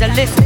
the list.